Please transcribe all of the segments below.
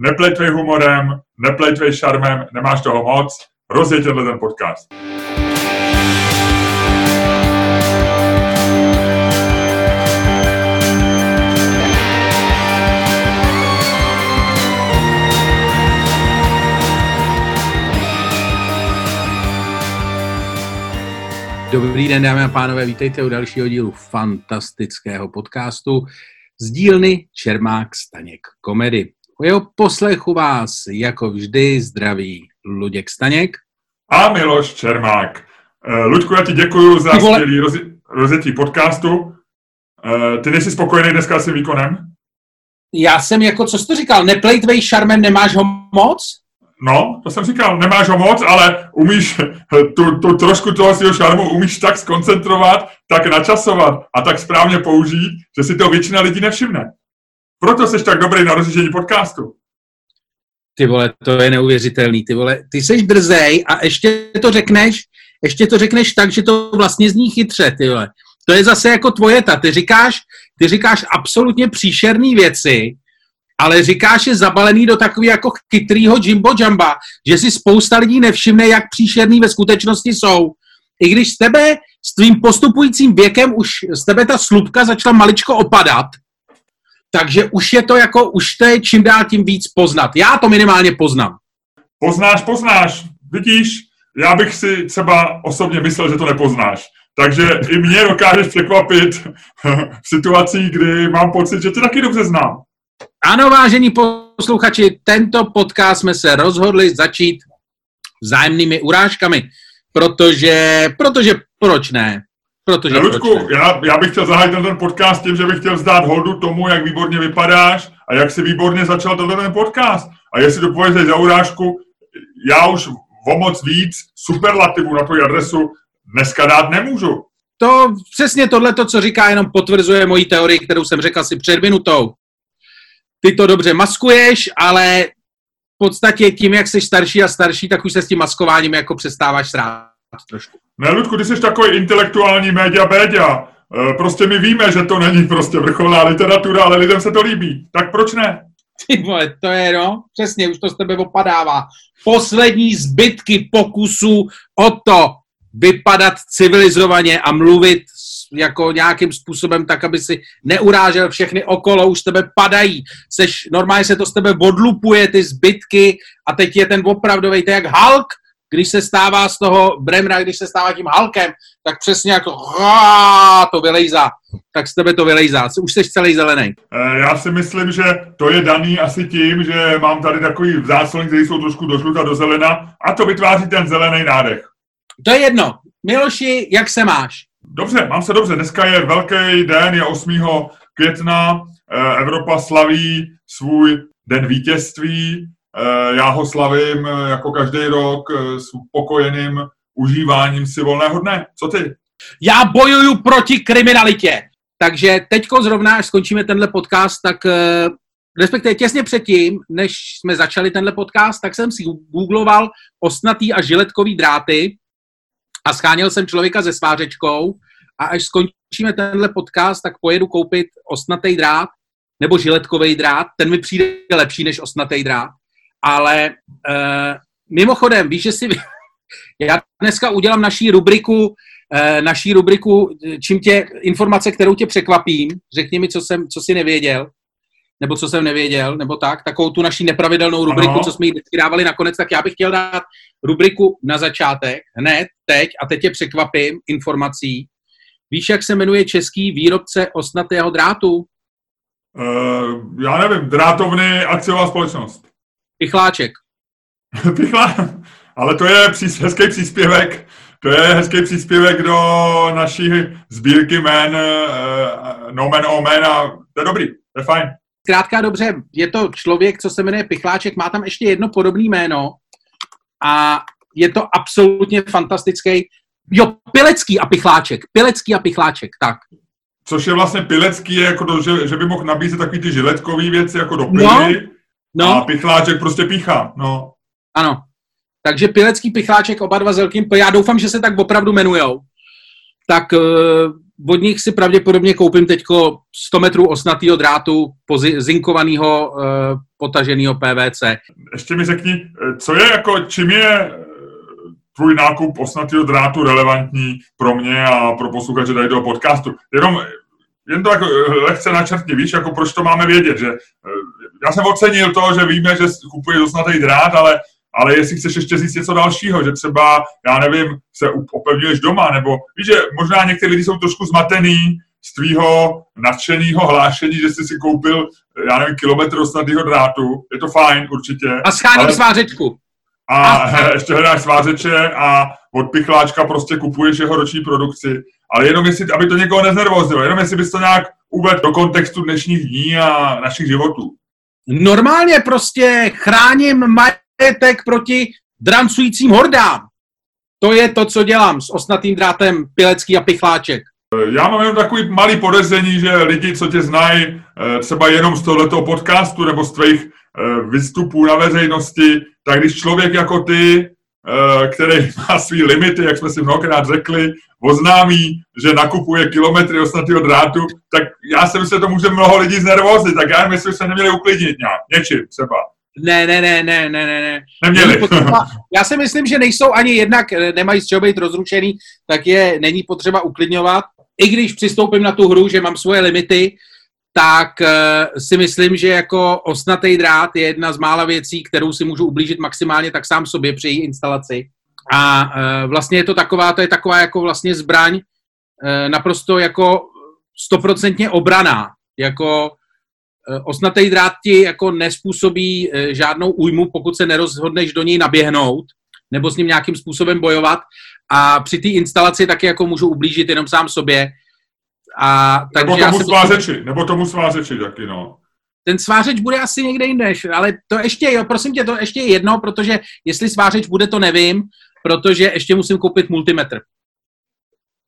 neplejtvej humorem, neplejtvej šarmem, nemáš toho moc, rozjeď tenhle ten podcast. Dobrý den, dámy a pánové, vítejte u dalšího dílu fantastického podcastu z dílny Čermák Staněk komedy. O jeho poslechu vás, jako vždy, zdraví Luděk Staněk. A Miloš Čermák. Eh, Luďku, já ti děkuji za skvělý rozjetí podcastu. Eh, ty nejsi spokojený dneska s výkonem? Já jsem jako, co jsi to říkal, neplejtvej šarmem, nemáš ho moc? No, to jsem říkal, nemáš ho moc, ale umíš tu, tu trošku toho svého šarmu umíš tak skoncentrovat, tak načasovat a tak správně použít, že si to většina lidí nevšimne. Proto jsi tak dobrý na rozlišení podcastu. Ty vole, to je neuvěřitelný, ty vole. Ty jsi drzej a ještě to řekneš, ještě to řekneš tak, že to vlastně zní chytře, ty vole. To je zase jako tvoje ta. Ty říkáš, ty říkáš absolutně příšerné věci, ale říkáš je zabalený do takový jako chytrýho Jimbo Jamba, že si spousta lidí nevšimne, jak příšerný ve skutečnosti jsou. I když z tebe s tvým postupujícím věkem už z tebe ta slupka začala maličko opadat, takže už je to jako, už to je čím dál tím víc poznat. Já to minimálně poznám. Poznáš, poznáš. Vidíš, já bych si třeba osobně myslel, že to nepoznáš. Takže i mě dokážeš překvapit v situacích, kdy mám pocit, že tě taky dobře znám. Ano, vážení posluchači, tento podcast jsme se rozhodli začít vzájemnými urážkami, protože, protože proč ne? Protože ne, Ludku? Já, já bych chtěl zahájit ten podcast tím, že bych chtěl vzdát holdu tomu, jak výborně vypadáš a jak si výborně začal tenhle ten podcast. A jestli to povědět za urážku, já už o moc víc superlativů na tu adresu dneska dát nemůžu. To přesně tohle, co říká, jenom potvrzuje moji teorii, kterou jsem řekl si před minutou ty to dobře maskuješ, ale v podstatě tím, jak jsi starší a starší, tak už se s tím maskováním jako přestáváš srát trošku. Ne, Ludku, ty jsi takový intelektuální média bédia. E, prostě my víme, že to není prostě vrcholná literatura, ale lidem se to líbí. Tak proč ne? Ty vole, to je no, přesně, už to z tebe opadává. Poslední zbytky pokusu o to vypadat civilizovaně a mluvit jako nějakým způsobem tak, aby si neurážel všechny okolo, už z tebe padají, seš, normálně se to z tebe odlupuje, ty zbytky a teď je ten opravdový, to je jak Hulk, když se stává z toho Bremra, když se stává tím Hulkem, tak přesně jako to vylejzá, tak z tebe to vylejzá. Už jsi celý zelený. Eh, já si myslím, že to je daný asi tím, že mám tady takový záslon, který jsou trošku do žluta, do zelena a to vytváří ten zelený nádech. To je jedno. Miloši, jak se máš? Dobře, mám se dobře. Dneska je velký den, je 8. května. Eh, Evropa slaví svůj den vítězství. Eh, já ho slavím eh, jako každý rok s pokojeným užíváním si volného dne. Co ty? Já bojuju proti kriminalitě. Takže teďko zrovna, až skončíme tenhle podcast, tak respektive těsně předtím, než jsme začali tenhle podcast, tak jsem si googloval osnatý a žiletkový dráty a scháněl jsem člověka se svářečkou a až skončíme tenhle podcast, tak pojedu koupit osnatý drát nebo žiletkový drát. Ten mi přijde lepší než osnatý drát. Ale uh, mimochodem, víš, že si... Já dneska udělám naší rubriku, uh, naší rubriku, čím tě, informace, kterou tě překvapím. Řekni mi, co, jsem, co jsi nevěděl nebo co jsem nevěděl, nebo tak, takovou tu naší nepravidelnou rubriku, ano. co jsme jí dávali nakonec, tak já bych chtěl dát rubriku na začátek, hned, teď, a teď tě překvapím informací. Víš, jak se jmenuje český výrobce osnatého drátu? Uh, já nevím, drátovny akciová společnost. Pichláček. Pichla, ale to je přís, hezký příspěvek, to je hezký příspěvek do naší sbírky men, uh, no men o men a to je dobrý, to je fajn. Zkrátka dobře, je to člověk, co se jmenuje Pichláček, má tam ještě jedno podobné jméno a je to absolutně fantastický. Jo, Pilecký a Pichláček. Pilecký a Pichláček, tak. Což je vlastně Pilecký, je jako do, že, že by mohl nabízet takový ty žiletkový věci jako do pily. No, no. A Pichláček prostě píchá, no. Ano. Takže Pilecký, Pichláček, oba dva s velkým Já doufám, že se tak opravdu jmenujou. Tak uh, od nich si pravděpodobně koupím teďko 100 metrů osnatého drátu zinkovaného uh, potaženého PVC. Ještě mi řekni, co je jako, čím je tvůj nákup osnatého drátu relevantní pro mě a pro posluchače tady do podcastu. Jenom jen to jako lehce načrtni, víš, jako proč to máme vědět, že já jsem ocenil to, že víme, že kupuješ osnatý drát, ale ale jestli chceš ještě říct něco dalšího, že třeba, já nevím, se opevňuješ doma, nebo víš, že možná někteří lidi jsou trošku zmatený z tvýho nadšeného hlášení, že jsi si koupil, já nevím, kilometr osnatého drátu, je to fajn určitě. A schání ale... svářečku. A, a ještě hledáš svářeče a od pichláčka prostě kupuješ jeho roční produkci. Ale jenom jestli, aby to někoho neznervozilo, jenom jestli bys to nějak uvedl do kontextu dnešních dní a našich životů. Normálně prostě chráním majetek proti drancujícím hordám. To je to, co dělám s osnatým drátem Pilecký a Pichláček. Já mám jenom takový malý podezření, že lidi, co tě znají eh, třeba jenom z tohoto podcastu nebo z tvých eh, vystupů na veřejnosti, tak když člověk jako ty, který má svý limity, jak jsme si mnohokrát řekli, oznámí, že nakupuje kilometry osnatého drátu, tak já si myslím, že to může mnoho lidí znervozit, tak já myslím, že se neměli uklidnit nějak, něčím třeba. Ne, ne, ne, ne, ne, ne. Neměli. Potřeba, já si myslím, že nejsou ani jednak, eh, nemají z čeho být rozrušený, tak je není potřeba uklidňovat. I když přistoupím na tu hru, že mám svoje limity, tak uh, si myslím, že jako osnatý drát je jedna z mála věcí, kterou si můžu ublížit maximálně tak sám sobě při její instalaci. A uh, vlastně je to taková, to je taková jako vlastně zbraň uh, naprosto jako stoprocentně obraná. Jako Eh, osnatý drát ti jako nespůsobí eh, žádnou újmu, pokud se nerozhodneš do něj naběhnout nebo s ním nějakým způsobem bojovat a při té instalaci taky jako můžu ublížit jenom sám sobě. A, takže nebo tomu svářeči, to... nebo tomu svářeči taky, no. Ten svářeč bude asi někde jinde, ale to ještě, jo, prosím tě, to ještě jedno, protože jestli svářeč bude, to nevím, protože ještě musím koupit multimetr.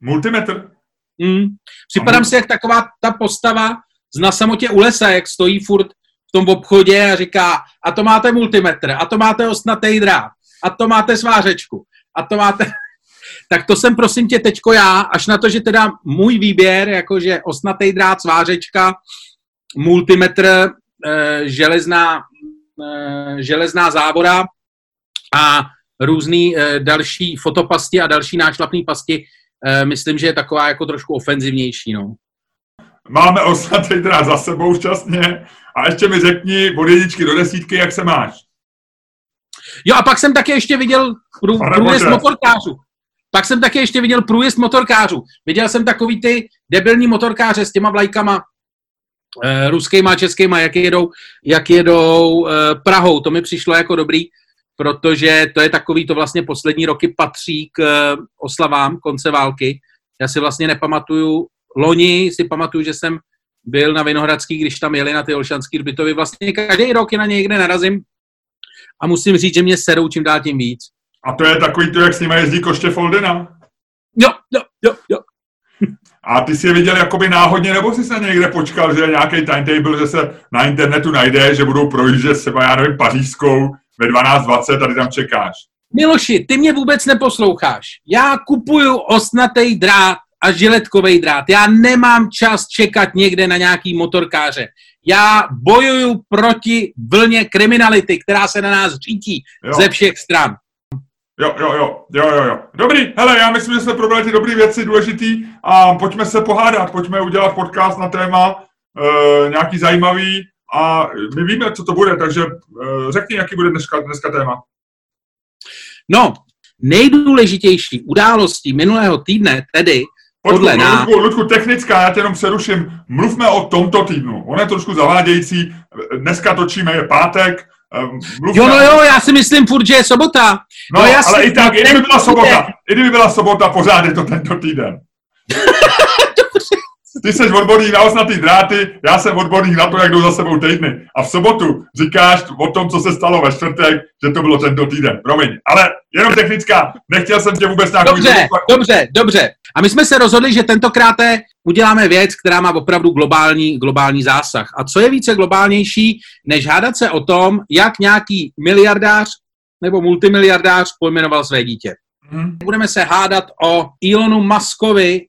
Multimetr? Mm. Připadám si jak taková ta postava, na samotě u lesa, jak stojí furt v tom obchodě a říká, a to máte multimetr, a to máte osnatý drát, a to máte svářečku, a to máte... tak to jsem prosím tě teďko já, až na to, že teda můj výběr, jakože osnatý drát, svářečka, multimetr, e, železná, e, železná závora a různý e, další fotopasti a další nášlapné pasti, e, myslím, že je taková jako trošku ofenzivnější, no máme osnatý drát za sebou šťastně a ještě mi řekni od jedničky do desítky, jak se máš. Jo a pak jsem také ještě viděl prů, průjezd motorkářů. Pak jsem také ještě viděl průjezd motorkářů. Viděl jsem takový ty debilní motorkáře s těma vlajkama eh, ruskýma a českýma, jak jedou, jak jedou eh, Prahou. To mi přišlo jako dobrý, protože to je takový, to vlastně poslední roky patří k eh, oslavám konce války. Já si vlastně nepamatuju loni si pamatuju, že jsem byl na Vinohradský, když tam jeli na ty Olšanský hřbitovy. Vlastně každý rok je na někde narazím a musím říct, že mě serou čím dál tím víc. A to je takový to, jak s nimi jezdí Koště Foldena? Jo, jo, jo, jo. A ty jsi je viděl jakoby náhodně, nebo jsi se někde počkal, že nějaký timetable, že se na internetu najde, že budou projíždět třeba, já nevím, pařížskou ve 12.20 a ty tam čekáš? Miloši, ty mě vůbec neposloucháš. Já kupuju osnatý drát a žiletkový drát. Já nemám čas čekat někde na nějaký motorkáře. Já bojuju proti vlně kriminality, která se na nás řítí jo. ze všech stran. Jo, jo, jo, jo, jo, jo. Dobrý, hele, já myslím, že jsme probrali ty dobré věci, důležitý a pojďme se pohádat, pojďme udělat podcast na téma e, nějaký zajímavý a my víme, co to bude, takže e, řekni, jaký bude dneska, dneska téma. No, nejdůležitější událostí minulého týdne tedy Podle nás. Ludku, Ludku, technická, já tě jenom přeruším. Mluvme o tomto týdnu. On je trošku zavádějící. Dneska točíme, je pátek. Mluvme... Jo, no jo, já si myslím furt, že je sobota. No, no jasný, ale i tak, i kdyby byla sobota, i kdyby byla sobota, pořád je to tento týden. Ty jsi odborník na osnatý dráty, já jsem odborník na to, jak jdou za sebou týdny. A v sobotu říkáš o tom, co se stalo ve čtvrtek, že to bylo tento týden. Promiň, ale jenom technická, nechtěl jsem tě vůbec nějakou... Dobře, dobře, dobře. A my jsme se rozhodli, že tentokrát uděláme věc, která má opravdu globální, globální zásah. A co je více globálnější, než hádat se o tom, jak nějaký miliardář nebo multimiliardář pojmenoval své dítě. Hmm. Budeme se hádat o Elonu Muskovi, uh,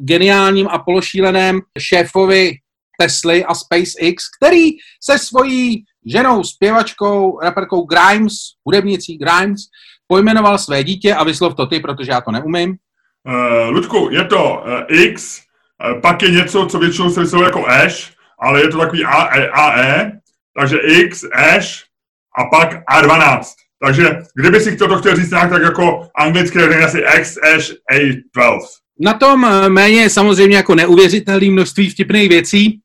geniálním a pološíleném šéfovi Tesly a SpaceX, který se svojí ženou, zpěvačkou, raperkou Grimes, hudebnicí Grimes, pojmenoval své dítě a vyslov to ty, protože já to neumím. Uh, Ludku, je to uh, X, uh, pak je něco, co většinou se vyslovuje jako Ash, ale je to takový AE, AE takže X, Ash a pak A12. Takže kdyby si to chtěl říct nějak tak jako anglicky, tak asi X, Ash, A12. Na tom méně je samozřejmě jako neuvěřitelné množství vtipných věcí.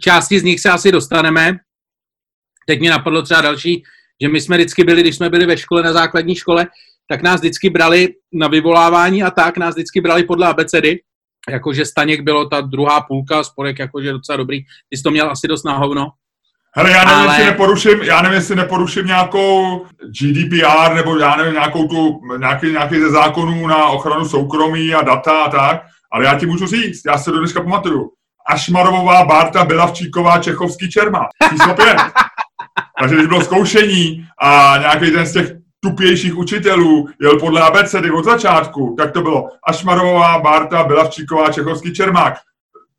Části z nich se asi dostaneme. Teď mě napadlo třeba další, že my jsme vždycky byli, když jsme byli ve škole, na základní škole, tak nás vždycky brali na vyvolávání a tak, nás vždycky brali podle abecedy, jakože Staněk bylo ta druhá půlka, Sporek jakože docela dobrý, ty jsi to měl asi dost na hovno. Hele, já nevím, ale... jestli neporuším, já nevím, jestli neporuším nějakou GDPR nebo já nevím, nějakou tu, nějaký, nějaký ze zákonů na ochranu soukromí a data a tak, ale já ti můžu říct, já se do dneška pamatuju. Ašmarovová, Barta, Belavčíková, Čechovský, Čerma. Číslo pět. Takže když bylo zkoušení a nějaký ten z těch tupějších učitelů jel podle abecedy od začátku, tak to bylo Ašmarová, Barta, Belavčíková, Čechovský, Čermák.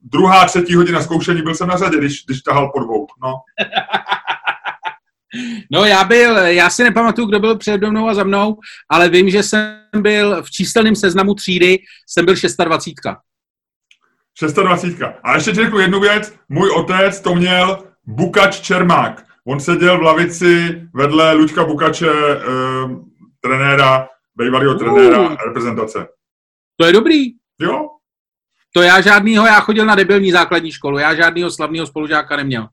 Druhá, třetí hodina zkoušení byl jsem na řadě, když, když tahal po dvou. No. No já byl, já si nepamatuju, kdo byl přede mnou a za mnou, ale vím, že jsem byl v číselném seznamu třídy, jsem byl 26. 26. A ještě ti řeknu jednu věc, můj otec to měl Bukač Čermák. On seděl v lavici vedle Luďka Bukače, eh, trenéra, bývalého trenéra uh. reprezentace. To je dobrý. Jo. To já žádnýho, já chodil na debilní základní školu, já žádnýho slavného spolužáka neměl.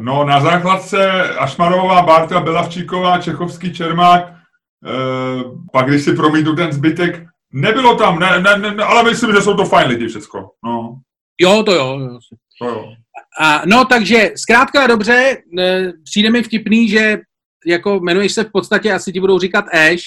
No na základce Ašmarová, Bárta, Belavčíková, Čechovský, Čermák, eh, pak když si promítnu ten zbytek, nebylo tam, ne, ne, ne, ale myslím, že jsou to fajn lidi všecko. No. Jo, to jo. jo. To jo. A, no, takže zkrátka dobře, e, přijde mi vtipný, že jako jmenuješ se v podstatě, asi ti budou říkat Ash,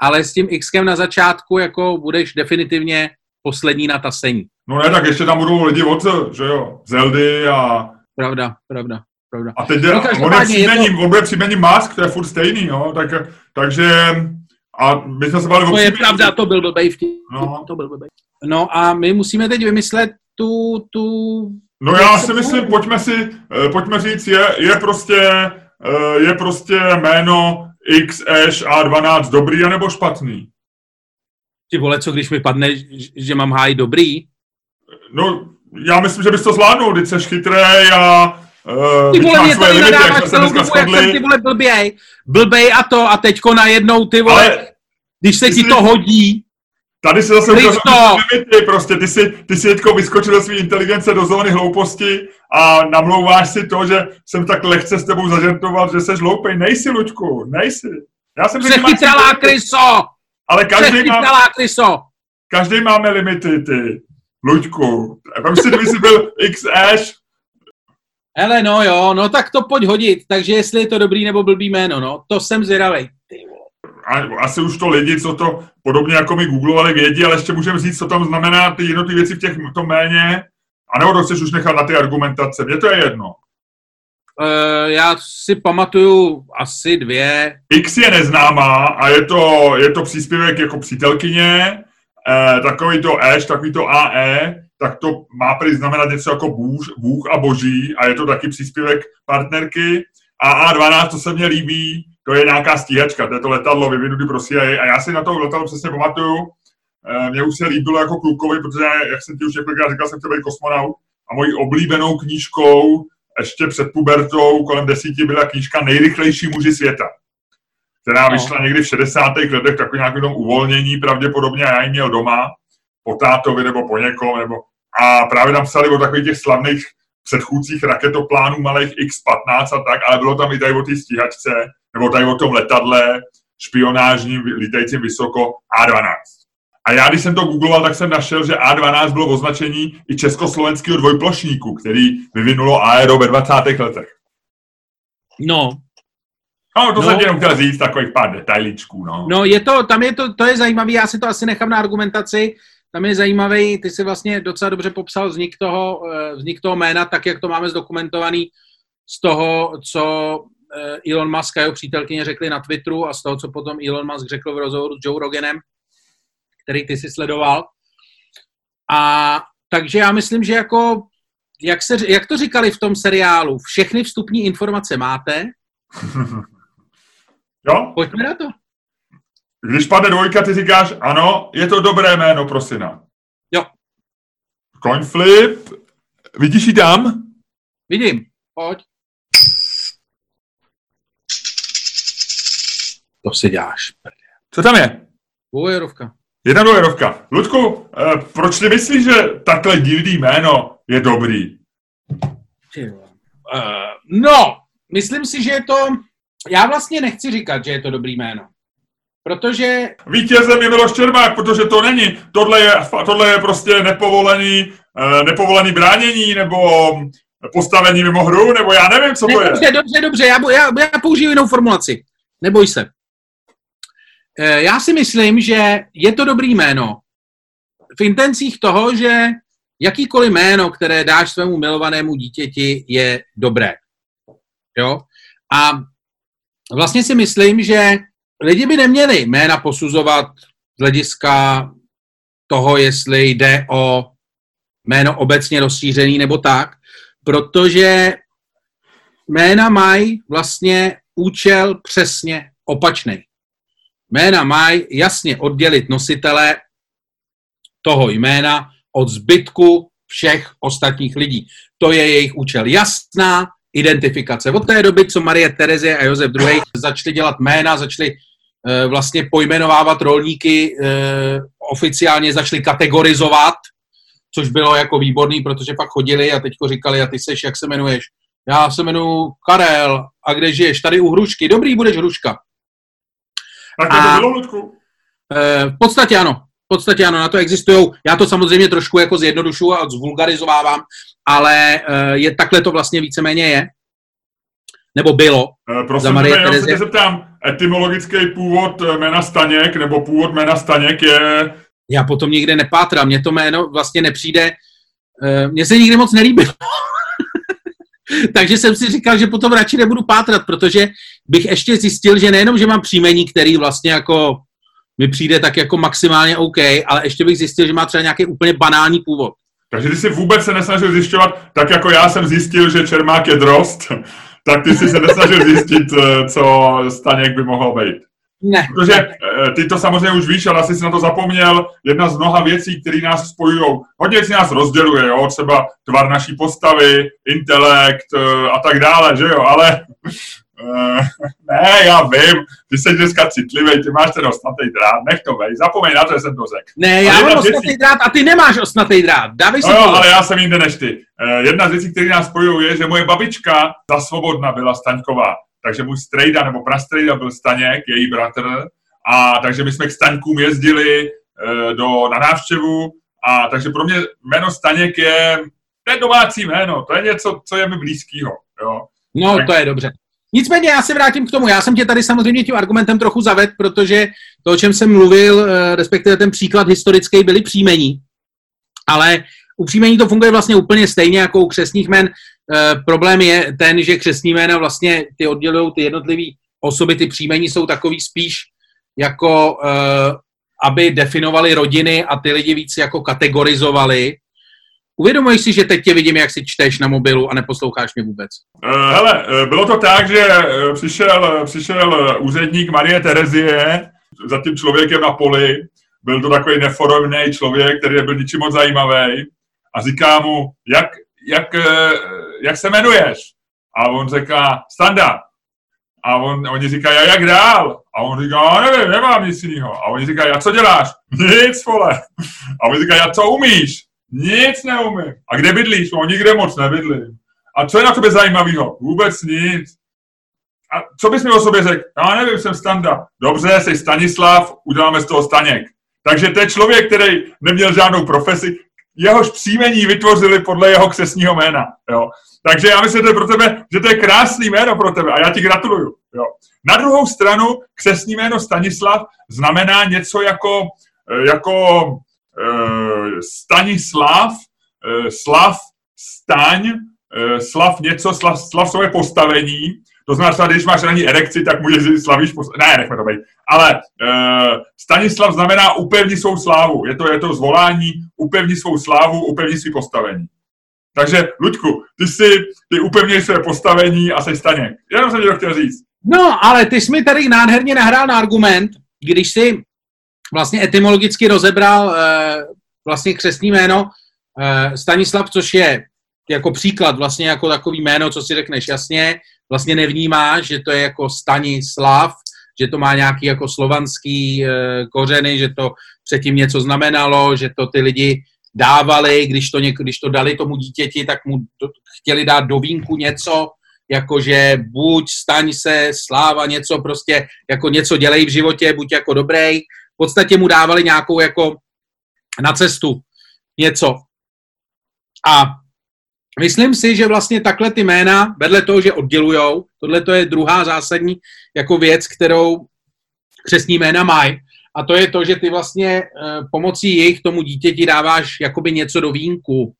ale s tím Xkem na začátku jako budeš definitivně poslední na tasení. No ne, tak ještě tam budou lidi od, že jo, Zeldy a... Pravda, pravda, pravda. A teď no, on je příjmením, to... on bude příjmením Mask, to je furt stejný, jo, tak, takže... A my jsme se bavili To je pravda, to byl blbej vtip. No. To byl blbej. No a my musíme teď vymyslet tu, tu No já si myslím, pojďme si, eh, pojďme říct, je, je prostě, eh, je prostě jméno X, Ash A12 dobrý anebo špatný? Ty vole, co když mi padne, že mám háj dobrý? No, já myslím, že bys to zvládnul, když jsi chytrý a Uh, ty vole, mě tady nadáváš celou dobu, jak jsem ty vole blběj, blbej a to a teďko najednou ty vole, Ale když se ti to hodí, Tady se zase limity, prostě ty si, ty si teďko vyskočil do své inteligence do zóny hlouposti a namlouváš si to, že jsem tak lehce s tebou zažertoval, že jsi hloupej. Nejsi, Lučku, nejsi. Já jsem Přechytralá kryso! Ale každý má, kryso! Každý máme limity, ty. Luďku. Vem si, kdyby jsi byl X-Ash. Hele, no jo, no tak to pojď hodit. Takže jestli je to dobrý nebo blbý jméno, no, to jsem zvědavej. Ty asi už to lidi, co to podobně jako mi googlovali, vědí, ale ještě můžeme říct, co tam znamená ty jednotlivé věci v těch to méně, a nebo to chceš už nechat na ty argumentace. Mně to je jedno. Uh, já si pamatuju asi dvě. X je neznámá a je to, je to příspěvek jako přítelkyně, uh, takový to Eš, takový to AE, tak to má prý znamenat něco jako Bůh, Bůh a Boží a je to taky příspěvek partnerky. A A12, to se mně líbí, to je nějaká stíhačka, to je to letadlo vyvinutý pro CIA a já si na to letadlo přesně pamatuju. Eh, mně už se líbilo jako klukovi, protože, jak jsem ti už několikrát říkal, jsem chtěl být kosmonaut a mojí oblíbenou knížkou ještě před pubertou kolem desíti byla knížka Nejrychlejší muži světa, která no. vyšla někdy v 60. letech, takový nějaký tom uvolnění pravděpodobně a já ji měl doma, po tátovi nebo po někom, nebo a právě tam psali o takových těch slavných předchůdcích raketoplánů malých X-15 a tak, ale bylo tam i tady o té stíhačce, nebo tady o tom letadle špionážním lítajícím vysoko A12. A já, když jsem to googloval, tak jsem našel, že A12 bylo označení i československého dvojplošníku, který vyvinulo Aero ve 20. letech. No. No, to no. jsem jenom chtěl říct, takových pár detailičků, no. No, je to, tam je to, to je zajímavé, já si to asi nechám na argumentaci, tam je zajímavý, ty si vlastně docela dobře popsal vznik toho, eh, vznik toho jména, tak jak to máme zdokumentovaný z toho, co eh, Elon Musk a jeho přítelkyně řekli na Twitteru a z toho, co potom Elon Musk řekl v rozhovoru s Joe Roganem, který ty si sledoval. A takže já myslím, že jako, jak, se, jak to říkali v tom seriálu, všechny vstupní informace máte. jo? Pojďme na to. Když padne dvojka, ty říkáš, ano, je to dobré jméno pro syna. Jo. Coin flip. Vidíš ji tam? Vidím. Pojď. To si děláš. Co tam je? Dvojerovka. Jedna dvojerovka. Ludku, eh, proč ty myslíš, že takhle divný jméno je dobrý? Uh, no, myslím si, že je to... Já vlastně nechci říkat, že je to dobrý jméno. Protože... Vítězem je Miloš Čermák, protože to není. Tohle je, tohle je prostě nepovolený, uh, nepovolený bránění, nebo postavení mimo hru, nebo já nevím, co to ne, je. Dobře, dobře, dobře, já, já, já použiju jinou formulaci. Neboj se. Eh, já si myslím, že je to dobrý jméno v intencích toho, že jakýkoliv jméno, které dáš svému milovanému dítěti, je dobré. Jo? A vlastně si myslím, že lidi by neměli jména posuzovat z hlediska toho, jestli jde o jméno obecně rozšířený nebo tak, protože jména mají vlastně účel přesně opačný. Jména mají jasně oddělit nositele toho jména od zbytku všech ostatních lidí. To je jejich účel. Jasná identifikace. Od té doby, co Marie Terezie a Josef II. začali dělat jména, začali e, vlastně pojmenovávat rolníky, e, oficiálně začali kategorizovat, což bylo jako výborný, protože pak chodili a teďko říkali, a ty seš, jak se jmenuješ? Já se jmenuji Karel, a kde žiješ? Tady u Hrušky. Dobrý, budeš Hruška. Tak to bylo, Ludku? E, v podstatě ano. V podstatě ano, na to existují. Já to samozřejmě trošku jako zjednodušuju a zvulgarizovávám, ale e, je, takhle to vlastně víceméně je. Nebo bylo. E, prosím, za Marie já se zeptám, etymologický původ jména Staněk nebo původ jména Staněk je... Já potom nikde nepátrám, mně to jméno vlastně nepřijde, mně se nikdy moc nelíbilo. Takže jsem si říkal, že potom radši nebudu pátrat, protože bych ještě zjistil, že nejenom, že mám příjmení, který vlastně jako mi přijde tak jako maximálně OK, ale ještě bych zjistil, že má třeba nějaký úplně banální původ. Takže ty si vůbec se nesnažil zjišťovat, tak jako já jsem zjistil, že Čermák je drost, tak ty si se nesnažil zjistit, eh, co Staněk by mohl být. Ne. Protože eh, ty to samozřejmě už víš, ale asi si na to zapomněl. Jedna z mnoha věcí, které nás spojují, hodně věcí nás rozděluje, jo? třeba tvar naší postavy, intelekt eh, a tak dále, že jo, ale Uh, ne, já vím, ty jsi dneska citlivý, ty máš ten osnatý drát, nech to vej, zapomeň na to, že jsem to řekl. Ne, já mám osnatý věcí... drát a ty nemáš osnatý drát, dávej si no, jo, ale já jsem jinde než ty. Jedna z věcí, které nás spojují, je, že moje babička za svobodna byla Staňková, takže můj strejda nebo prastrejda byl Staněk, její bratr, a takže my jsme k Staňkům jezdili uh, do, na návštěvu, a takže pro mě jméno Staněk je, to je domácí jméno, to je něco, co je mi blízkýho, jo. No, tak, to je dobře. Nicméně já se vrátím k tomu. Já jsem tě tady samozřejmě tím argumentem trochu zaved, protože to, o čem jsem mluvil, eh, respektive ten příklad historický, byly příjmení. Ale u příjmení to funguje vlastně úplně stejně jako u křesních jmen. E, problém je ten, že křesní jména vlastně ty oddělují ty jednotlivé osoby, ty příjmení jsou takový spíš jako, e, aby definovali rodiny a ty lidi víc jako kategorizovali Uvědomuješ si, že teď tě vidím, jak si čteš na mobilu a neposloucháš mě vůbec? Uh, hele, eh, bylo to tak, že eh, přišel, přišel úředník Marie Terezie za tím člověkem na poli. Byl to takový neforemný člověk, který nebyl ničím moc zajímavý. A říká mu, jak, jak, jak se jmenuješ? A on říká, Standa. A on, oni říkají, a jak dál? A on říká, nevím, nemám nic jiného. A oni říkají, a co děláš? Nic, vole. A on říká, a co umíš? Nic neumím. A kde bydlíš? No nikde moc nebydlím. A co je na tobě zajímavého? Vůbec nic. A co bys mi o sobě řekl? Já nevím, jsem Standa. Dobře, jsi Stanislav, uděláme z toho Staněk. Takže to je člověk, který neměl žádnou profesi, jehož příjmení vytvořili podle jeho křesního jména. Jo. Takže já myslím, že to je pro tebe, že to je krásný jméno pro tebe a já ti gratuluju. Jo. Na druhou stranu křesní jméno Stanislav znamená něco jako, jako Eh, Stanislav, eh, Slav, Staň, eh, Slav něco, Slav, Slav svoje postavení, To znamená, když máš ranní erekci, tak můžeš slavíš, pos- ne, nechme to být. Ale uh, Stanislav znamená upevni svou slávu. Je to, je to zvolání, upevni svou slávu, upevni svý postavení. Takže, Luďku, ty si, ty upevněj své postavení a se Staněk. Jenom jsem to chtěl říct. No, ale ty jsi mi tady nádherně nahrál na argument, když si vlastně etymologicky rozebral uh, vlastně křesní jméno uh, Stanislav, což je jako příklad vlastně jako takový jméno, co si řekneš jasně, vlastně nevnímáš, že to je jako Stanislav, že to má nějaký jako slovanský uh, kořeny, že to předtím něco znamenalo, že to ty lidi dávali, když to, něk, když to dali tomu dítěti, tak mu to, chtěli dát do vínku něco, jakože buď staň se, sláva, něco prostě, jako něco dělej v životě, buď jako dobrý. V podstatě mu dávali nějakou jako na cestu něco. A myslím si, že vlastně takhle ty jména, vedle toho, že oddělujou, tohle to je druhá zásadní jako věc, kterou křesní jména mají, a to je to, že ty vlastně uh, pomocí jejich tomu dítěti dáváš jakoby něco do vínku.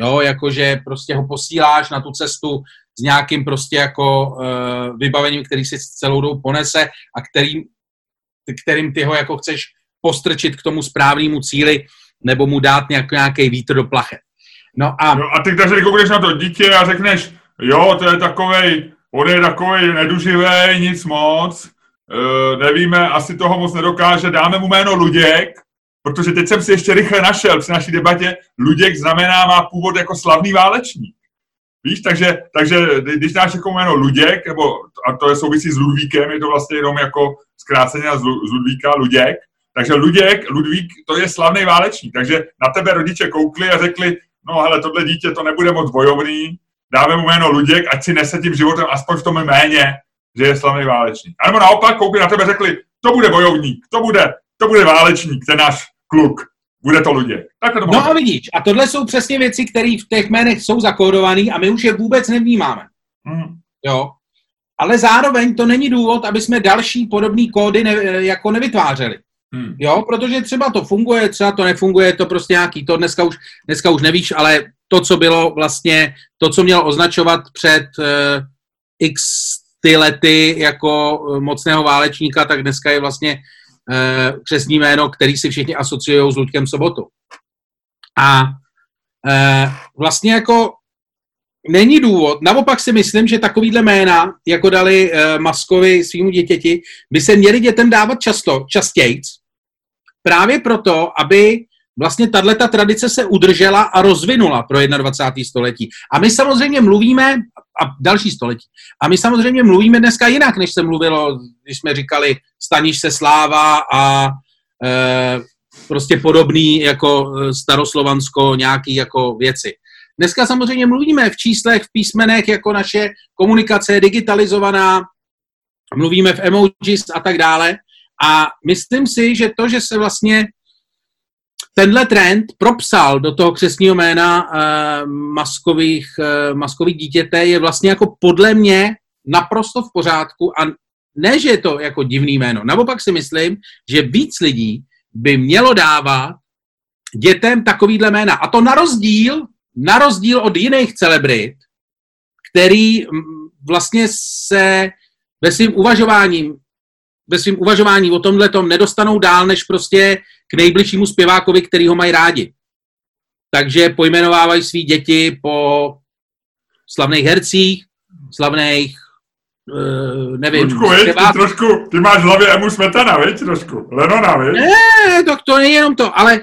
Jo, jakože prostě ho posíláš na tu cestu s nějakým prostě jako uh, vybavením, který si celou dobu ponese a kterým, kterým ty ho jako chceš postrčit k tomu správnému cíli nebo mu dát nějak, nějaký vítr do plachet. No a... No a ty, takže koukneš na to dítě a řekneš, jo, to je takovej, on je takovej neduživý, nic moc, uh, nevíme, asi toho moc nedokáže, dáme mu jméno Luděk, protože teď jsem si ještě rychle našel při naší debatě, Luděk znamená, má původ jako slavný válečník. Víš, takže, takže když dáš jako jméno Luděk, nebo, a to je souvisí s Ludvíkem, je to vlastně jenom jako zkráceně z Ludvíka, Luděk, takže Luděk, Ludvík, to je slavný válečník, takže na tebe rodiče koukli a řekli, no hele, tohle dítě to nebude moc bojovný, dáme mu jméno Luděk, ať si nese tím životem aspoň v tom méně, že je slavný válečník. A nebo naopak koukli na tebe řekli, to bude bojovník, to bude, to bude válečník, ten náš kluk, bude to Luděk. Tak to no a vidíš, a tohle jsou přesně věci, které v těch jménech jsou zakódované a my už je vůbec nevnímáme. Hmm. Jo. Ale zároveň to není důvod, aby jsme další podobné kódy ne, jako nevytvářeli. Hmm. Jo, protože třeba to funguje, třeba to nefunguje, to prostě nějaký, to dneska už, dneska už nevíš, ale to, co bylo vlastně, to, co mělo označovat před uh, x ty lety jako eh, mocného válečníka, tak dneska je vlastně uh, křesní jméno, který si všichni asociují s Luďkem Sobotou. A uh, vlastně jako není důvod, naopak si myslím, že takovýhle jména, jako dali uh, Maskovi svýmu dítěti, by se měli dětem dávat často, častějc, právě proto, aby vlastně tato tradice se udržela a rozvinula pro 21. století. A my samozřejmě mluvíme, a další století, a my samozřejmě mluvíme dneska jinak, než se mluvilo, když jsme říkali staníš se sláva a e, prostě podobný jako e, staroslovansko nějaký jako věci. Dneska samozřejmě mluvíme v číslech, v písmenech, jako naše komunikace je digitalizovaná, mluvíme v emojis a tak dále. A myslím si, že to, že se vlastně tenhle trend propsal do toho křesního jména uh, maskových, uh, maskových dítěte je vlastně jako podle mě naprosto v pořádku a ne, že je to jako divný jméno. Naopak si myslím, že víc lidí by mělo dávat dětem takovýhle jména. A to na rozdíl, na rozdíl od jiných celebrit, který vlastně se ve svým uvažováním ve svým uvažování o tomhle tom nedostanou dál, než prostě k nejbližšímu zpěvákovi, který ho mají rádi. Takže pojmenovávají svý děti po slavných hercích, slavných Uh, nevím. Lučku, viď, ty trošku, ty máš v hlavě Emu Smetana, viď, trošku, Lenona, viď? Ne, to, to není jenom to, ale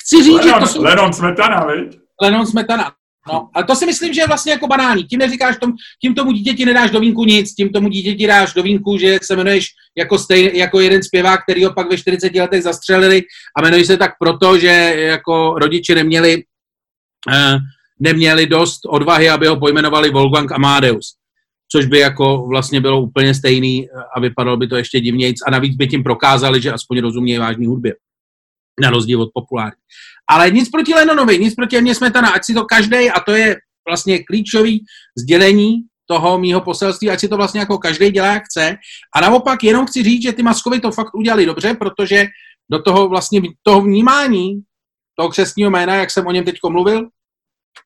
chci říct, Lenon, že to jsou... Lenon Smetana, viď? Lenon Smetana, No, a to si myslím, že je vlastně jako banální. Tím neříkáš, tom, tím tomu dítěti nedáš do vínku nic, tím tomu dítěti dáš do vínku, že se jmenuješ jako, stejn, jako jeden zpěvák, který ho pak ve 40 letech zastřelili a jmenuješ se tak proto, že jako rodiče neměli, eh, neměli dost odvahy, aby ho pojmenovali Wolfgang Amadeus. Což by jako vlastně bylo úplně stejný a vypadalo by to ještě divnějc a navíc by tím prokázali, že aspoň rozumějí vážní hudbě. Na rozdíl od populární. Ale nic proti Lennonovi, nic proti Emě Smetana, ať si to každý, a to je vlastně klíčový sdělení toho mýho poselství, ať si to vlastně jako každý dělá, jak chce. A naopak jenom chci říct, že ty Maskovi to fakt udělali dobře, protože do toho vlastně toho vnímání toho křesního jména, jak jsem o něm teď mluvil,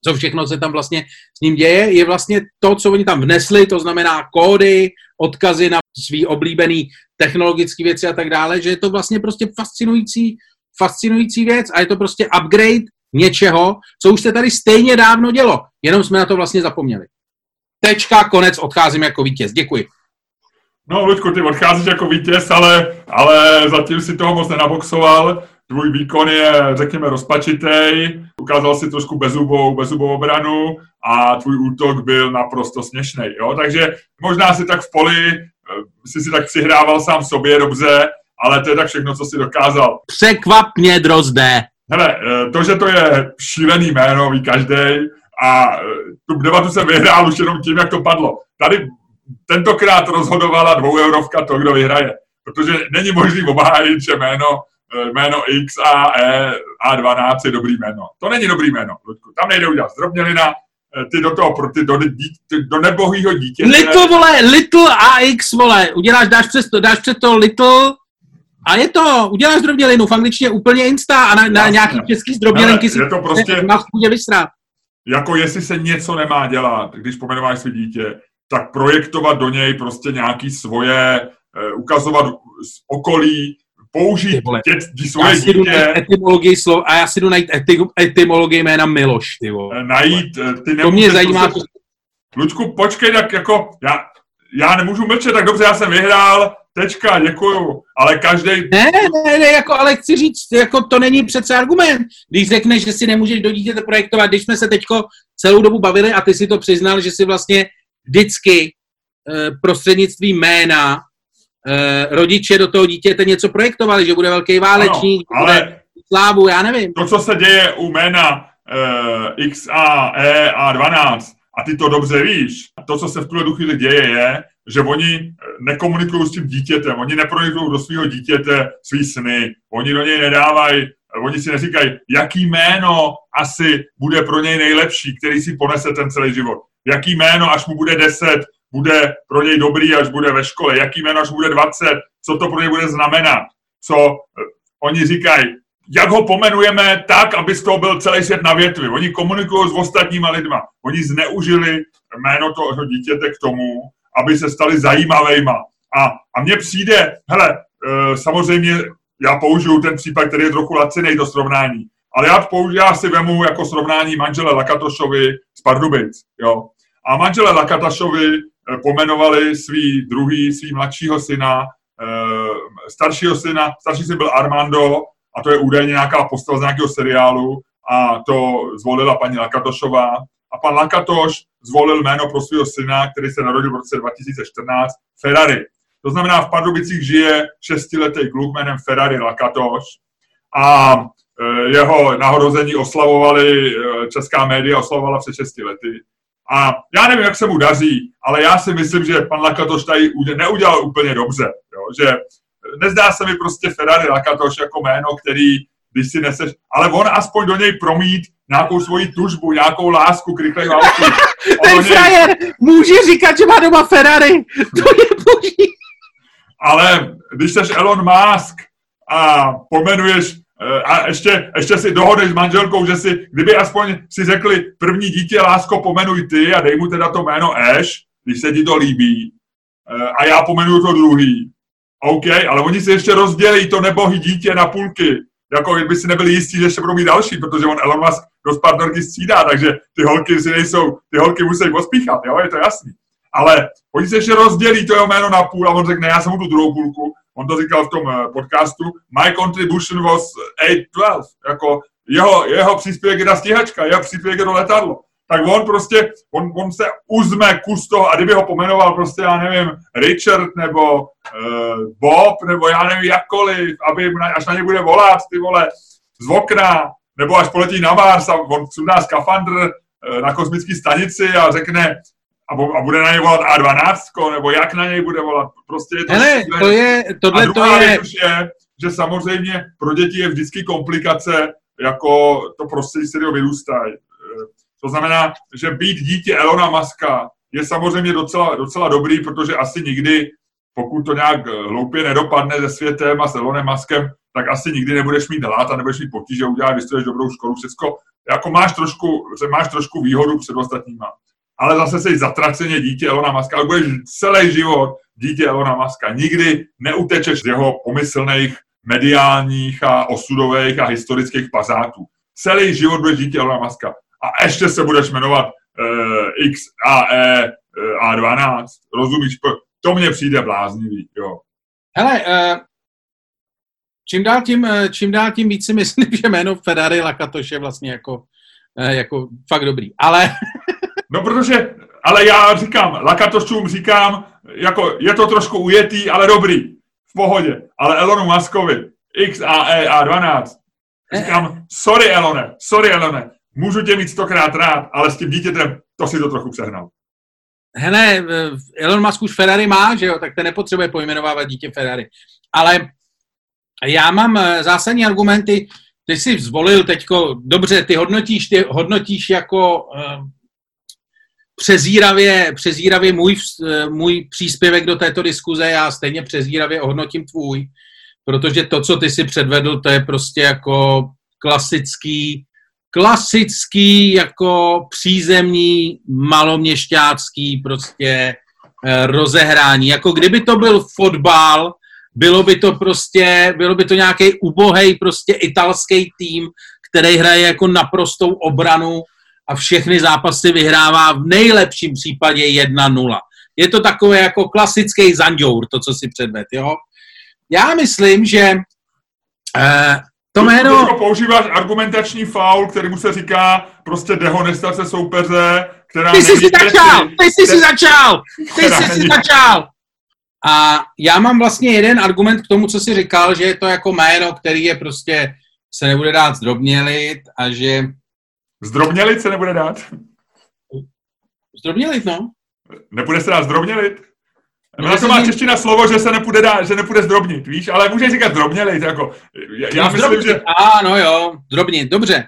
co všechno se tam vlastně s ním děje, je vlastně to, co oni tam vnesli, to znamená kódy, odkazy na svý oblíbený technologické věci a tak dále, že je to vlastně prostě fascinující, fascinující věc a je to prostě upgrade něčeho, co už se tady stejně dávno dělo, jenom jsme na to vlastně zapomněli. Tečka, konec, odcházím jako vítěz. Děkuji. No, Luďku, ty odcházíš jako vítěz, ale, ale zatím si toho moc nenaboxoval. Tvůj výkon je, řekněme, rozpačitej, ukázal si trošku bezubou, bezubou obranu a tvůj útok byl naprosto směšný. Takže možná si tak v poli, eh, si si tak přihrával sám sobě dobře, ale to je tak všechno, co si dokázal. Překvap mě, Drozde. Hele, eh, to, že to je šílený jméno, ví každý a eh, tu debatu jsem vyhrál už jenom tím, jak to padlo. Tady tentokrát rozhodovala dvoueurovka to, kdo vyhraje. Protože není možný obhájit, že jméno, eh, jméno X a E A12 je dobrý jméno. To není dobrý jméno, Ludku. Tam nejde udělat zdrobnělina, ty do toho, ty do, ty do nebohýho dítě. Little, vole, little AX, vole, uděláš, dáš přes to, dáš přes to little a je to, uděláš zdrobnělinu, v angličtině úplně insta a na, na nějaký český zdrobnělinky si je to prostě, na vysrát. Jako jestli se něco nemá dělat, když pomenováš své dítě, tak projektovat do něj prostě nějaký svoje, uh, ukazovat z okolí, použít tě, svoje já si dítě. Etymologii slov, a já si jdu najít ety, etymologii jména Miloš, ty vole. Eh, najít, eh, ty To mě zajímá. Se... Lučku, počkej, tak jako, já, já nemůžu mlčet, tak dobře, já jsem vyhrál, tečka, děkuju, ale každý. Ne, ne, ne, jako, ale chci říct, jako to není přece argument. Když řekneš, že si nemůžeš do dítěte projektovat, když jsme se teďko celou dobu bavili a ty si to přiznal, že si vlastně vždycky eh, prostřednictvím jména eh, rodiče do toho dítěte něco projektovali, že bude velký válečník, ano, ale bude slávu, já nevím. To, co se děje u jména X, A, E a 12, a ty to dobře víš, to, co se v tuhle chvíli děje, je, že oni nekomunikují s tím dítětem, oni neprojikují do svého dítěte svý sny, oni do něj nedávají, oni si neříkají, jaký jméno asi bude pro něj nejlepší, který si ponese ten celý život? Jaký jméno, až mu bude 10, bude pro něj dobrý, až bude ve škole, jaký jméno, až bude 20, co to pro něj bude znamenat, co eh, oni říkají, jak ho pomenujeme tak, aby z toho byl celý svět na větvi. Oni komunikují s ostatníma lidma. Oni zneužili jméno toho dítěte k tomu, aby se stali zajímavejma. A, a mně přijde, hele, e, samozřejmě já použiju ten případ, který je trochu laciný do srovnání, ale já, použiju, já si vemu jako srovnání manžele Lakatošovi z Pardubic, jo. A manžele Lakatašovi eh, pomenovali svý druhý, svý mladšího syna, eh, staršího syna, starší syn byl Armando, a to je údajně nějaká postava z nějakého seriálu, a to zvolila paní Lakatošová. A pan Lakatoš zvolil jméno pro svého syna, který se narodil v roce 2014, Ferrari. To znamená, v Pardubicích žije šestiletý kluk jménem Ferrari Lakatoš a eh, jeho nahrození oslavovali, česká média oslavovala před šesti lety. A já nevím, jak se mu daří, ale já si myslím, že pan Lakatoš tady neudělal úplně dobře. Jo? Že nezdá se mi prostě Ferrari Lakatoš jako jméno, který, když si neseš, ale on aspoň do něj promít nějakou svoji tužbu, nějakou lásku k rychlým autům. Ten něj... frajer může říkat, že má doma Ferrari. To je boží. Ale když jsi Elon Musk a pomenuješ Eh, a ještě, ještě si dohodneš s manželkou, že si, kdyby aspoň si řekli první dítě, lásko, pomenuj ty a dej mu teda to jméno Ash, když se ti to líbí, eh, a já pomenuju to druhý. OK, ale oni si ještě rozdělí to nebohý dítě na půlky. Jako by si nebyli jistí, že ještě budou mít další, protože on Elon Musk dost partnerky střídá, takže ty holky si nejsou, ty holky musí pospíchat, jo, je to jasný. Ale oni se ještě rozdělí to jeho jméno na půl a on řekne, já jsem mu tu druhou půlku on to říkal v tom eh, podcastu, my contribution was 8-12, jako jeho, jeho příspěvek je na stíhačka, jeho příspěvek je do letadlo. Tak on prostě, on, on se uzme kus toho, a kdyby ho pomenoval prostě, já nevím, Richard nebo uh, Bob, nebo já nevím, jakkoliv, aby až na ně bude volat, ty vole, z okna, nebo až poletí na Mars a on sundá skafandr uh, na kosmické stanici a řekne, a, a bude na něj volat A12, nebo jak na něj bude volat. Prostě je to, Hele, to je, tohle a to je... je, že samozřejmě pro děti je vždycky komplikace, jako to prostředí, se vyrůstají. To znamená, že být dítě Elona Muska je samozřejmě docela, docela dobrý, protože asi nikdy, pokud to nějak hloupě nedopadne se světem a s Elonem Muskem, tak asi nikdy nebudeš mít hlad a nebudeš mít potíže, udělat, vystuduješ dobrou školu, všechno, jako máš trošku, máš trošku výhodu před ostatníma. Ale zase jsi zatraceně dítě Elona Muska, ale budeš celý život dítě Elona Muska. Nikdy neutečeš z jeho pomyslných mediálních a osudových a historických pazátů. Celý život budeš dítě Elona Muska. A ještě se budeš jmenovat uh, X, A, E, uh, A12. Rozumíš? To mně přijde bláznivý, jo. Hele, uh, čím dál tím, čím dál tím víc si myslím, že jméno Ferrari Lakatoš je vlastně jako, uh, jako fakt dobrý. Ale... no protože, ale já říkám, Lakatošům říkám, jako je to trošku ujetý, ale dobrý. V pohodě. Ale Elonu Muskovi, X, A, E, A12, říkám, sorry Elone, sorry Elone, můžu tě mít stokrát rád, ale s tím dítětem to si to trochu přehnal. Hele, eh, Elon Musk už Ferrari má, že jo, tak ten nepotřebuje pojmenovávat dítě Ferrari. Ale já mám eh, zásadní argumenty, ty jsi zvolil teďko, dobře, ty hodnotíš, ty hodnotíš jako uh, přezíravě, přezíravě můj, můj příspěvek do této diskuze, já stejně přezíravě hodnotím tvůj, protože to, co ty si předvedl, to je prostě jako klasický klasický jako přízemní maloměšťácký prostě eh, rozehrání. Jako kdyby to byl fotbal, bylo by to prostě, bylo by to nějaký ubohej prostě italský tým, který hraje jako naprostou obranu a všechny zápasy vyhrává v nejlepším případě 1-0. Je to takové jako klasický zanďour, to, co si předved, jo. Já myslím, že eh, to jméno... Používáš argumentační faul, který mu se říká prostě dehonestace soupeře, která Ty jsi si začal! Ty jsi si začal! Ty jsi si začal! A já mám vlastně jeden argument k tomu, co jsi říkal, že je to jako jméno, který je prostě se nebude dát zdrobnělit a že... Zdrobnělit se nebude dát? Zdrobnělit, no. Nebude se dát zdrobnělit? No, to má čeština slovo, že se nepůjde, dá, že nepůjde zdrobnit, víš, ale můžeš říkat zdrobnělej, jako, já, já myslím, že... no jo, zdrobnit, dobře.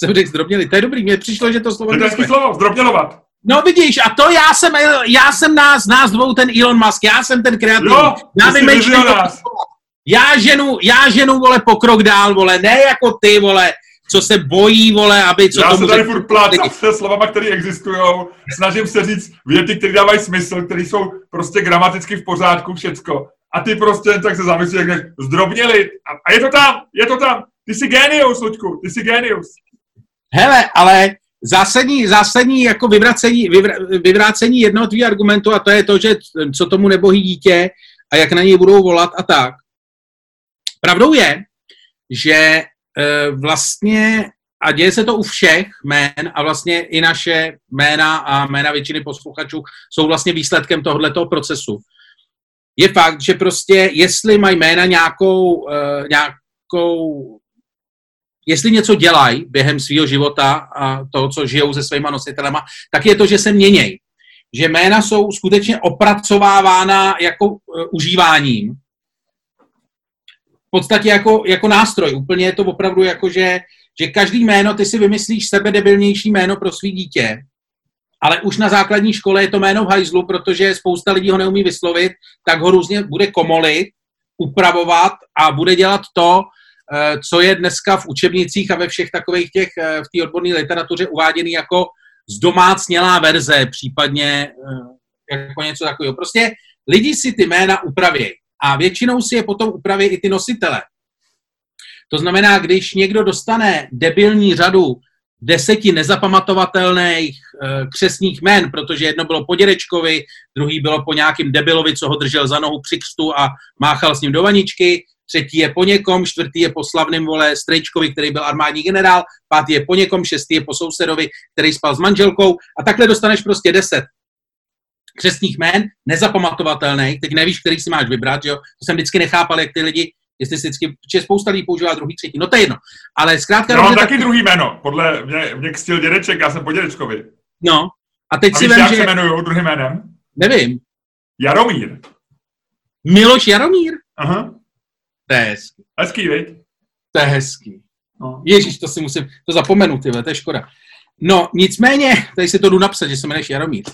Jsem řekl zdrobněli, to je dobrý, mně přišlo, že to slovo... To je hezký slovo, zdrobnělovat. No vidíš, a to já jsem, já jsem nás, nás dvou ten Elon Musk, já jsem ten kreativní. Jo, já vymýšlím já ženu, já ženu, vole, pokrok dál, vole, ne jako ty, vole, co se bojí, vole, aby co Já tomu se tady furt plácám se slovama, které existují. Snažím se říct věty, které dávají smysl, které jsou prostě gramaticky v pořádku, všecko. A ty prostě tak se zamyslíš, jak zdrobněli. A je to tam, je to tam. Ty jsi genius, Luďku, ty jsi genius. Hele, ale zásadní, zásadní jako vyvracení, vyvr, vyvrácení jednoho tvý argumentu a to je to, že co tomu nebohý dítě a jak na něj budou volat a tak. Pravdou je, že vlastně, a děje se to u všech jmén a vlastně i naše jména a jména většiny posluchačů jsou vlastně výsledkem tohoto procesu. Je fakt, že prostě jestli mají jména nějakou, uh, nějakou jestli něco dělají během svého života a toho, co žijou se svýma nositelema, tak je to, že se měnějí. Že jména jsou skutečně opracovávána jako uh, užíváním podstatě jako, jako nástroj. Úplně je to opravdu jako, že, že každý jméno, ty si vymyslíš sebe debilnější jméno pro svý dítě, ale už na základní škole je to jméno v hajzlu, protože spousta lidí ho neumí vyslovit, tak ho různě bude komolit, upravovat a bude dělat to, eh, co je dneska v učebnicích a ve všech takových těch eh, v té odborné literatuře uváděný jako zdomácnělá verze, případně eh, jako něco takového. Prostě lidi si ty jména upravějí a většinou si je potom upraví i ty nositele. To znamená, když někdo dostane debilní řadu deseti nezapamatovatelných e, křesních men, protože jedno bylo po dědečkovi, druhý bylo po nějakým debilovi, co ho držel za nohu při křtu a máchal s ním do vaničky, třetí je po někom, čtvrtý je po slavném vole Strejčkovi, který byl armádní generál, pátý je po někom, šestý je po sousedovi, který spal s manželkou a takhle dostaneš prostě deset křesních jmén, nezapamatovatelný, teď nevíš, který si máš vybrat, že jo? To jsem vždycky nechápal, jak ty lidi, jestli si vždycky, že spousta lidí používá druhý, třetí, no to je jedno. Ale zkrátka... Já mám taky tak... druhý jméno, podle mě, mě kstil dědeček, já jsem po dědečkovi. No, a teď a si vem, jak že... se jmenuju druhým jménem? Nevím. Jaromír. Miloš Jaromír? Aha. To je hezký. Hezký, viď? To je hezký. No. Ježíš, to si musím, to zapomenu, ty to je škoda. No, nicméně, tady si to jdu napsat, že se jmenuješ Jaromír.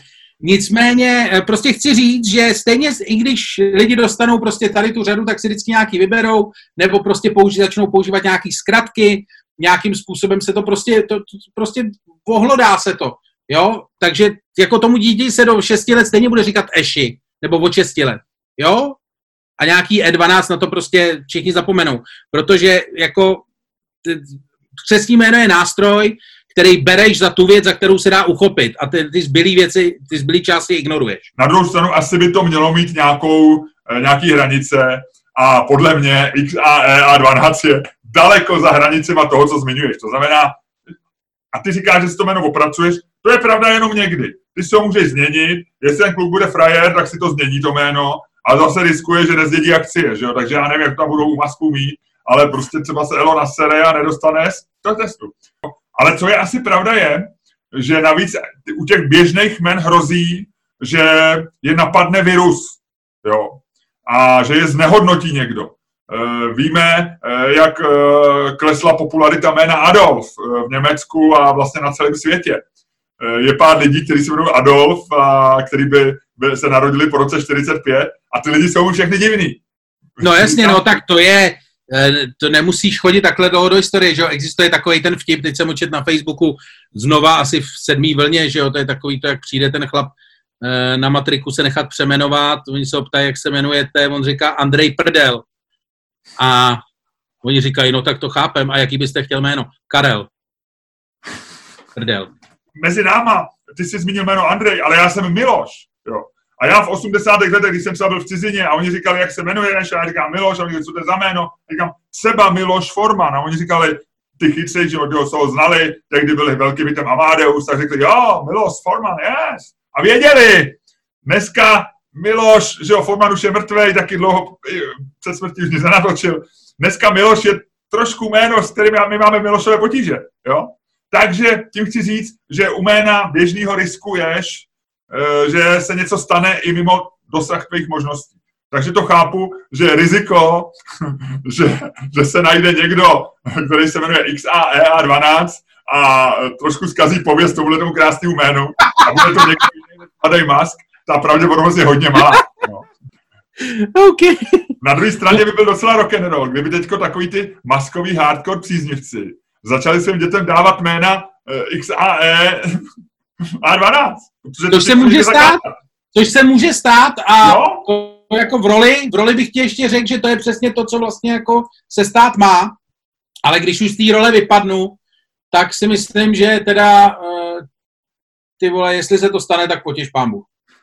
Nicméně eh, prostě chci říct, že stejně, i když lidi dostanou prostě tady tu řadu, tak si vždycky nějaký vyberou, nebo prostě použi, začnou používat nějaký zkratky, nějakým způsobem se to prostě, to, to prostě pohlodá se to, jo, takže jako tomu dítě se do 6 let stejně bude říkat eši, nebo od 6 let, jo, a nějaký E12 na to prostě všichni zapomenou, protože jako křesní jméno je nástroj, který bereš za tu věc, za kterou se dá uchopit a ty, ty zbylý věci, ty zbylý části ignoruješ. Na druhou stranu asi by to mělo mít nějakou, eh, nějaký hranice a podle mě XAE A12 je daleko za hranicema toho, co zmiňuješ. To znamená, a ty říkáš, že si to jméno opracuješ, to je pravda jenom někdy. Ty si ho můžeš změnit, jestli ten kluk bude frajer, tak si to změní to jméno, a zase riskuje, že nezdědí akcie, že jo? takže já nevím, jak tam budou u masku mít, ale prostě třeba se Elo nasere a nedostane to testu. Ale co je asi pravda je, že navíc u těch běžných men hrozí, že je napadne virus, jo, a že je znehodnotí někdo. E, víme, e, jak e, klesla popularita jména Adolf v Německu a vlastně na celém světě. Je pár lidí, kteří se jmenují Adolf a který by, by se narodili po roce 45 a ty lidi jsou všechny divný. No jasně, no tak to je, Eh, to nemusíš chodit takhle dlouho do historie, že jo, existuje takový ten vtip, teď jsem učit na Facebooku znova asi v sedmý vlně, že jo, to je takový to, jak přijde ten chlap eh, na matriku se nechat přemenovat, oni se optají, jak se jmenujete, on říká Andrej Prdel. A oni říkají, no tak to chápem, a jaký byste chtěl jméno? Karel. Prdel. Mezi náma, ty jsi zmínil jméno Andrej, ale já jsem Miloš, jo. A já v 80. letech, když jsem třeba byl v cizině a oni říkali, jak se jmenuješ, a já říkám Miloš, a oni říkali, co to je za jméno? A říkám, třeba Miloš Forman. A oni říkali, ty chytři, že od se ho znali, tehdy byli velký bytem Amadeus, tak řekli, jo, Miloš Forman, yes. A věděli, dneska Miloš, že jo, Forman už je mrtvý, taky dlouho před smrtí už nic nenatočil. Dneska Miloš je trošku jméno, s kterým my máme Milošové potíže, jo? Takže tím chci říct, že u jména běžného riskuješ, Eh, že se něco stane i mimo dosah tvých možností. Takže to chápu, že je riziko, že, že se najde někdo, který se jmenuje XAEA12 a trošku zkazí pověst tomuhle tomu krásnému jménu a bude to někdo jiný mask, ta pravděpodobnost je hodně malá. No. Okay. Na druhé straně by byl docela rock and roll, kdyby teďko takový ty maskový hardcore příznivci začali svým dětem dávat jména eh, XAE a12. Což se může stát, což se může stát a jo? jako v roli, v roli bych ti ještě řekl, že to je přesně to, co vlastně jako se stát má, ale když už z té role vypadnu, tak si myslím, že teda uh, ty vole, jestli se to stane, tak potěž pámu.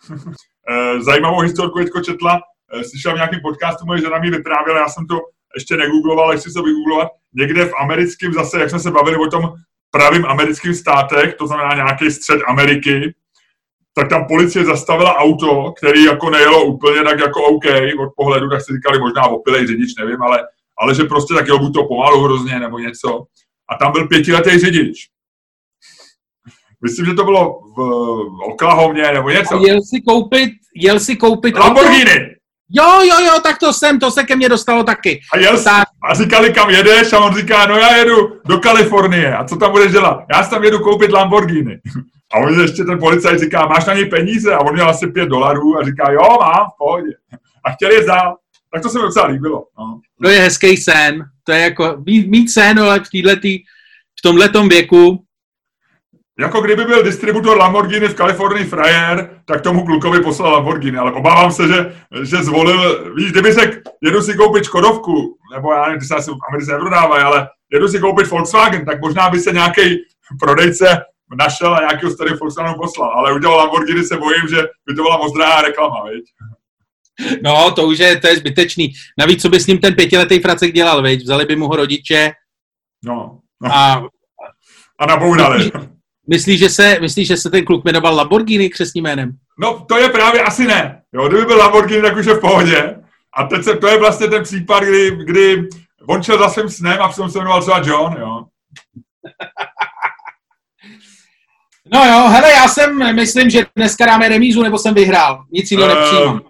Eh, zajímavou historku teďko četla, eh, slyšel v nějakém podcastu, moje žena mi vyprávěla, já jsem to ještě negoogloval, ještě se vygooglovat, někde v americkém zase, jak jsme se bavili o tom pravým americkým státech, to znamená nějaký střed Ameriky, tak tam policie zastavila auto, který jako nejelo úplně tak jako OK od pohledu, tak si říkali možná opilej řidič, nevím, ale, ale že prostě tak jel buď to pomalu hrozně nebo něco. A tam byl pětiletý řidič. Myslím, že to bylo v Oklahomě nebo něco. A jel si koupit, jel si koupit Lamborghini. Auto? Jo, jo, jo, tak to jsem, to se ke mně dostalo taky. A, jel, tak. a říkali, kam jedeš? A on říká, no já jedu do Kalifornie. A co tam budeš dělat? Já si tam jedu koupit Lamborghini. A on ještě ten policajt říká, máš na něj peníze? A on měl asi pět dolarů a říká, jo, mám, v pohodě. A chtěl je dál. Tak to se mi docela líbilo. No. To je hezký sen. To je jako mít, mít sen, ale v, týhletý, v tomhletom věku jako kdyby byl distributor Lamborghini v Kalifornii frajer, tak tomu klukovi poslal Lamborghini, ale obávám se, že, že zvolil, víš, kdyby řekl, jedu si koupit Škodovku, nebo já nevím, ty se asi v Americe neprodávají, ale jedu si koupit Volkswagen, tak možná by se nějaký prodejce našel a nějakého starý Volkswagen poslal, ale udělal Lamborghini se bojím, že by to byla moc drahá reklama, viď? No, to už je, to je zbytečný. Navíc, co by s ním ten pětiletý fracek dělal, viď? Vzali by mu ho rodiče no, no. a... A nabourali. Myslíš, že se, myslí, že se ten kluk jmenoval Lamborghini křesním jménem? No, to je právě asi ne. Jo, kdyby byl Lamborghini, tak už je v pohodě. A teď se, to je vlastně ten případ, kdy, kdy on šel za svým snem a přitom se jmenoval třeba John, jo. No jo, hele, já jsem, myslím, že dneska dáme remízu, nebo jsem vyhrál. Nic jiného uh, nepřijímám.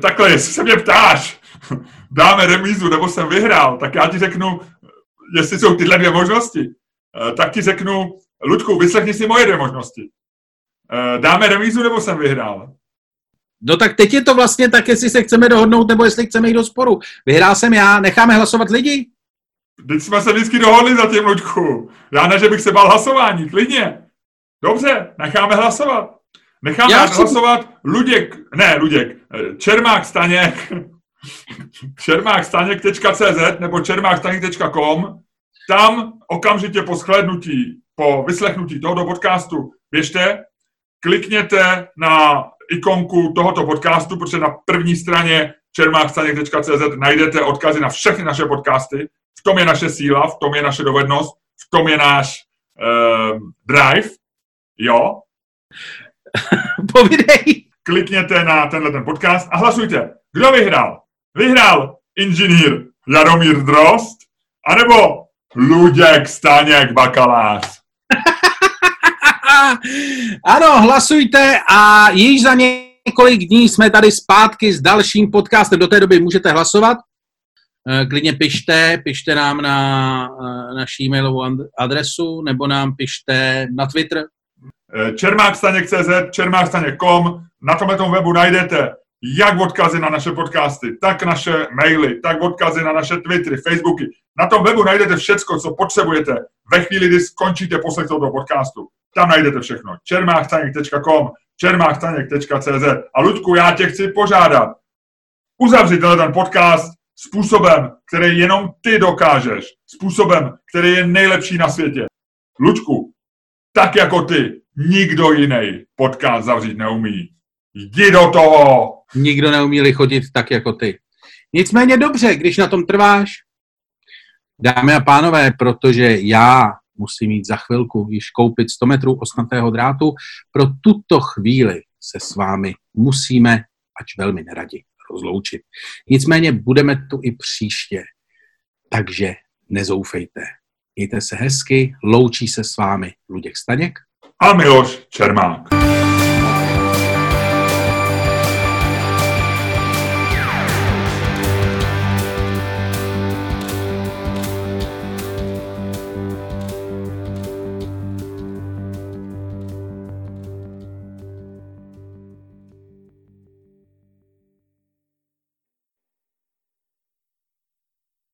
Takhle, jestli se mě ptáš, dáme remízu, nebo jsem vyhrál, tak já ti řeknu, jestli jsou tyhle dvě možnosti, uh, tak ti řeknu, Ludku, vyslechni si moje dvě možnosti. Uh, dáme remízu, nebo jsem vyhrál? No tak teď je to vlastně tak, jestli se chceme dohodnout, nebo jestli chceme jít do sporu. Vyhrál jsem já, necháme hlasovat lidi? Teď jsme se vždycky dohodli za tím, Luďku. Já ne, že bych se bál hlasování, klidně. Dobře, necháme hlasovat. Necháme Já hlasovat chci... Luděk, ne Luděk, eh, Čermák Staněk, čermákstaněk.cz nebo čermákstaněk.com. Tam okamžitě po shlédnutí, po vyslechnutí tohoto podcastu běžte, klikněte na ikonku tohoto podcastu, protože na první straně čermákstaněk.cz najdete odkazy na všechny naše podcasty. V tom je naše síla, v tom je naše dovednost, v tom je náš uh, drive. Jo? Povidej. Klikněte na tenhle ten podcast a hlasujte. Kdo vyhrál? Vyhrál inženýr Jaromír Drost anebo Luděk Staněk Bakalář? Ano, hlasujte a již za několik dní jsme tady zpátky s dalším podcastem. Do té doby můžete hlasovat. Eh, klidně pište, pište nám na eh, naší e-mailovou adresu nebo nám pište na Twitter. Eh, čermákstaněk.cz, čermákstaněk.com, na tomhle webu najdete jak odkazy na naše podcasty, tak naše maily, tak odkazy na naše Twittery, Facebooky. Na tom webu najdete všecko, co potřebujete ve chvíli, kdy skončíte poslech tohoto podcastu. Tam najdete všechno. čermáchtaněk.com, čermáchtaněk.cz A Luďku, já tě chci požádat, uzavři tenhle ten podcast způsobem, který jenom ty dokážeš. Způsobem, který je nejlepší na světě. Luďku, tak jako ty, nikdo jiný podcast zavřít neumí. Jdi do toho! Nikdo neumí lichotit tak jako ty. Nicméně dobře, když na tom trváš. Dámy a pánové, protože já musím mít za chvilku již koupit 100 metrů osnatého drátu, pro tuto chvíli se s vámi musíme, ač velmi neradi, rozloučit. Nicméně budeme tu i příště, takže nezoufejte. Mějte se hezky, loučí se s vámi Luděk Staněk a Miloš Čermák.